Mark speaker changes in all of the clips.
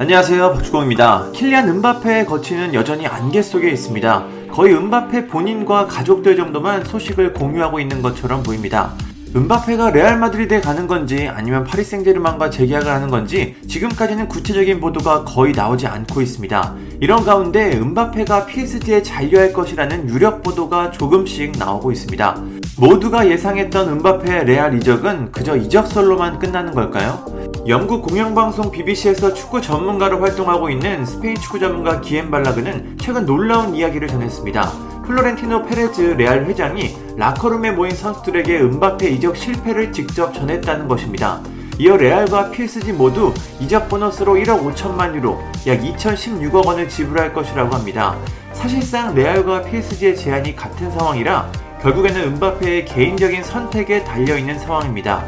Speaker 1: 안녕하세요 박주공입니다. 킬리안 은바페의 거치는 여전히 안개 속에 있습니다. 거의 은바페 본인과 가족들 정도만 소식을 공유하고 있는 것처럼 보입니다. 은바페가 레알 마드리드에 가는 건지 아니면 파리 생제르맹과 재계약을 하는 건지 지금까지는 구체적인 보도가 거의 나오지 않고 있습니다. 이런 가운데 은바페가 PSG에 잔류할 것이라는 유력 보도가 조금씩 나오고 있습니다. 모두가 예상했던 은바페의 레알 이적은 그저 이적설로만 끝나는 걸까요? 영국 공영방송 BBC에서 축구 전문가로 활동하고 있는 스페인 축구 전문가 기옘 발라그는 최근 놀라운 이야기를 전했습니다. 플로렌티노 페레즈 레알 회장이 라커룸에 모인 선수들에게 음바페 이적 실패를 직접 전했다는 것입니다. 이어 레알과 PSG 모두 이적 보너스로 1억 5천만 유로, 약 2,016억 원을 지불할 것이라고 합니다. 사실상 레알과 PSG의 제안이 같은 상황이라 결국에는 음바페의 개인적인 선택에 달려있는 상황입니다.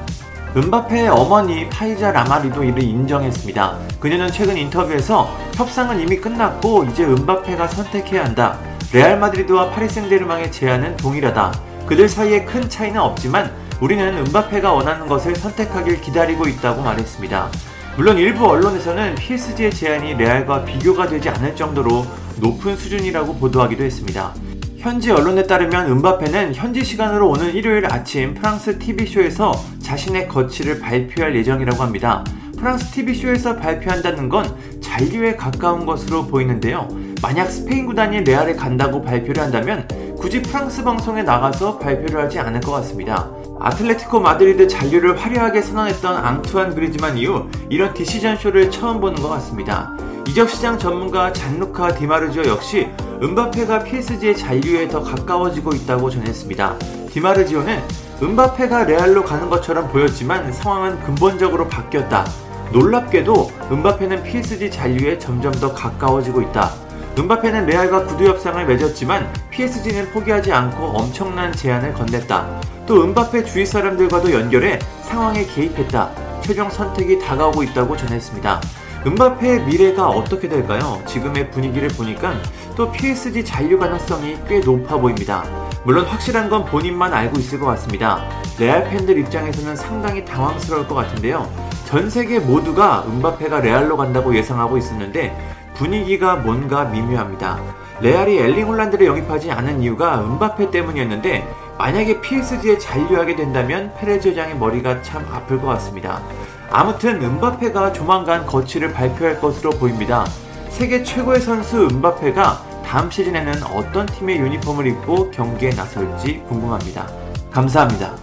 Speaker 1: 은바페의 어머니 파이자 라마리도 이를 인정했습니다. 그녀는 최근 인터뷰에서 협상은 이미 끝났고 이제 은바페가 선택해야 한다. 레알 마드리드와 파리 생제르맹의 제안은 동일하다. 그들 사이에 큰 차이는 없지만 우리는 은바페가 원하는 것을 선택하길 기다리고 있다고 말했습니다. 물론 일부 언론에서는 PSG의 제안이 레알과 비교가 되지 않을 정도로 높은 수준이라고 보도하기도 했습니다. 현지 언론에 따르면 은바페는 현지 시간으로 오는 일요일 아침 프랑스 TV쇼에서 자신의 거취를 발표할 예정이라고 합니다. 프랑스 TV쇼에서 발표한다는 건 잔류에 가까운 것으로 보이는데요. 만약 스페인 구단인 레알에 간다고 발표를 한다면 굳이 프랑스 방송에 나가서 발표를 하지 않을 것 같습니다. 아틀레티코 마드리드 잔류를 화려하게 선언했던 앙투안 그리즈만 이후 이런 decision 쇼를 처음 보는 것 같습니다. 이적 시장 전문가 잔루카 디마르지오 역시 음바페가 PSG의 잔류에 더 가까워지고 있다고 전했습니다. 디마르지오는 은바페가 레알로 가는 것처럼 보였지만 상황은 근본적으로 바뀌었다. 놀랍게도 은바페는 PSG 잔류에 점점 더 가까워지고 있다. 은바페는 레알과 구두 협상을 맺었지만 PSG는 포기하지 않고 엄청난 제안을 건넸다. 또 은바페 주위 사람들과도 연결해 상황에 개입했다. 최종 선택이 다가오고 있다고 전했습니다. 은바페의 미래가 어떻게 될까요? 지금의 분위기를 보니까 또 PSG 잔류 가능성이 꽤 높아 보입니다. 물론 확실한 건 본인만 알고 있을 것 같습니다. 레알 팬들 입장에서는 상당히 당황스러울 것 같은데요. 전 세계 모두가 음바페가 레알로 간다고 예상하고 있었는데 분위기가 뭔가 미묘합니다. 레알이 엘링 홀란드를 영입하지 않은 이유가 음바페 때문이었는데 만약에 PSG에 잔류하게 된다면 페레즈 회장의 머리가 참 아플 것 같습니다. 아무튼 음바페가 조만간 거취를 발표할 것으로 보입니다. 세계 최고의 선수 은바페가 다음 시즌에는 어떤 팀의 유니폼을 입고 경기에 나설지 궁금합니다. 감사합니다.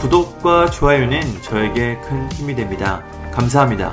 Speaker 1: 구독과 좋아요는 저에게 큰 힘이 됩니다. 감사합니다.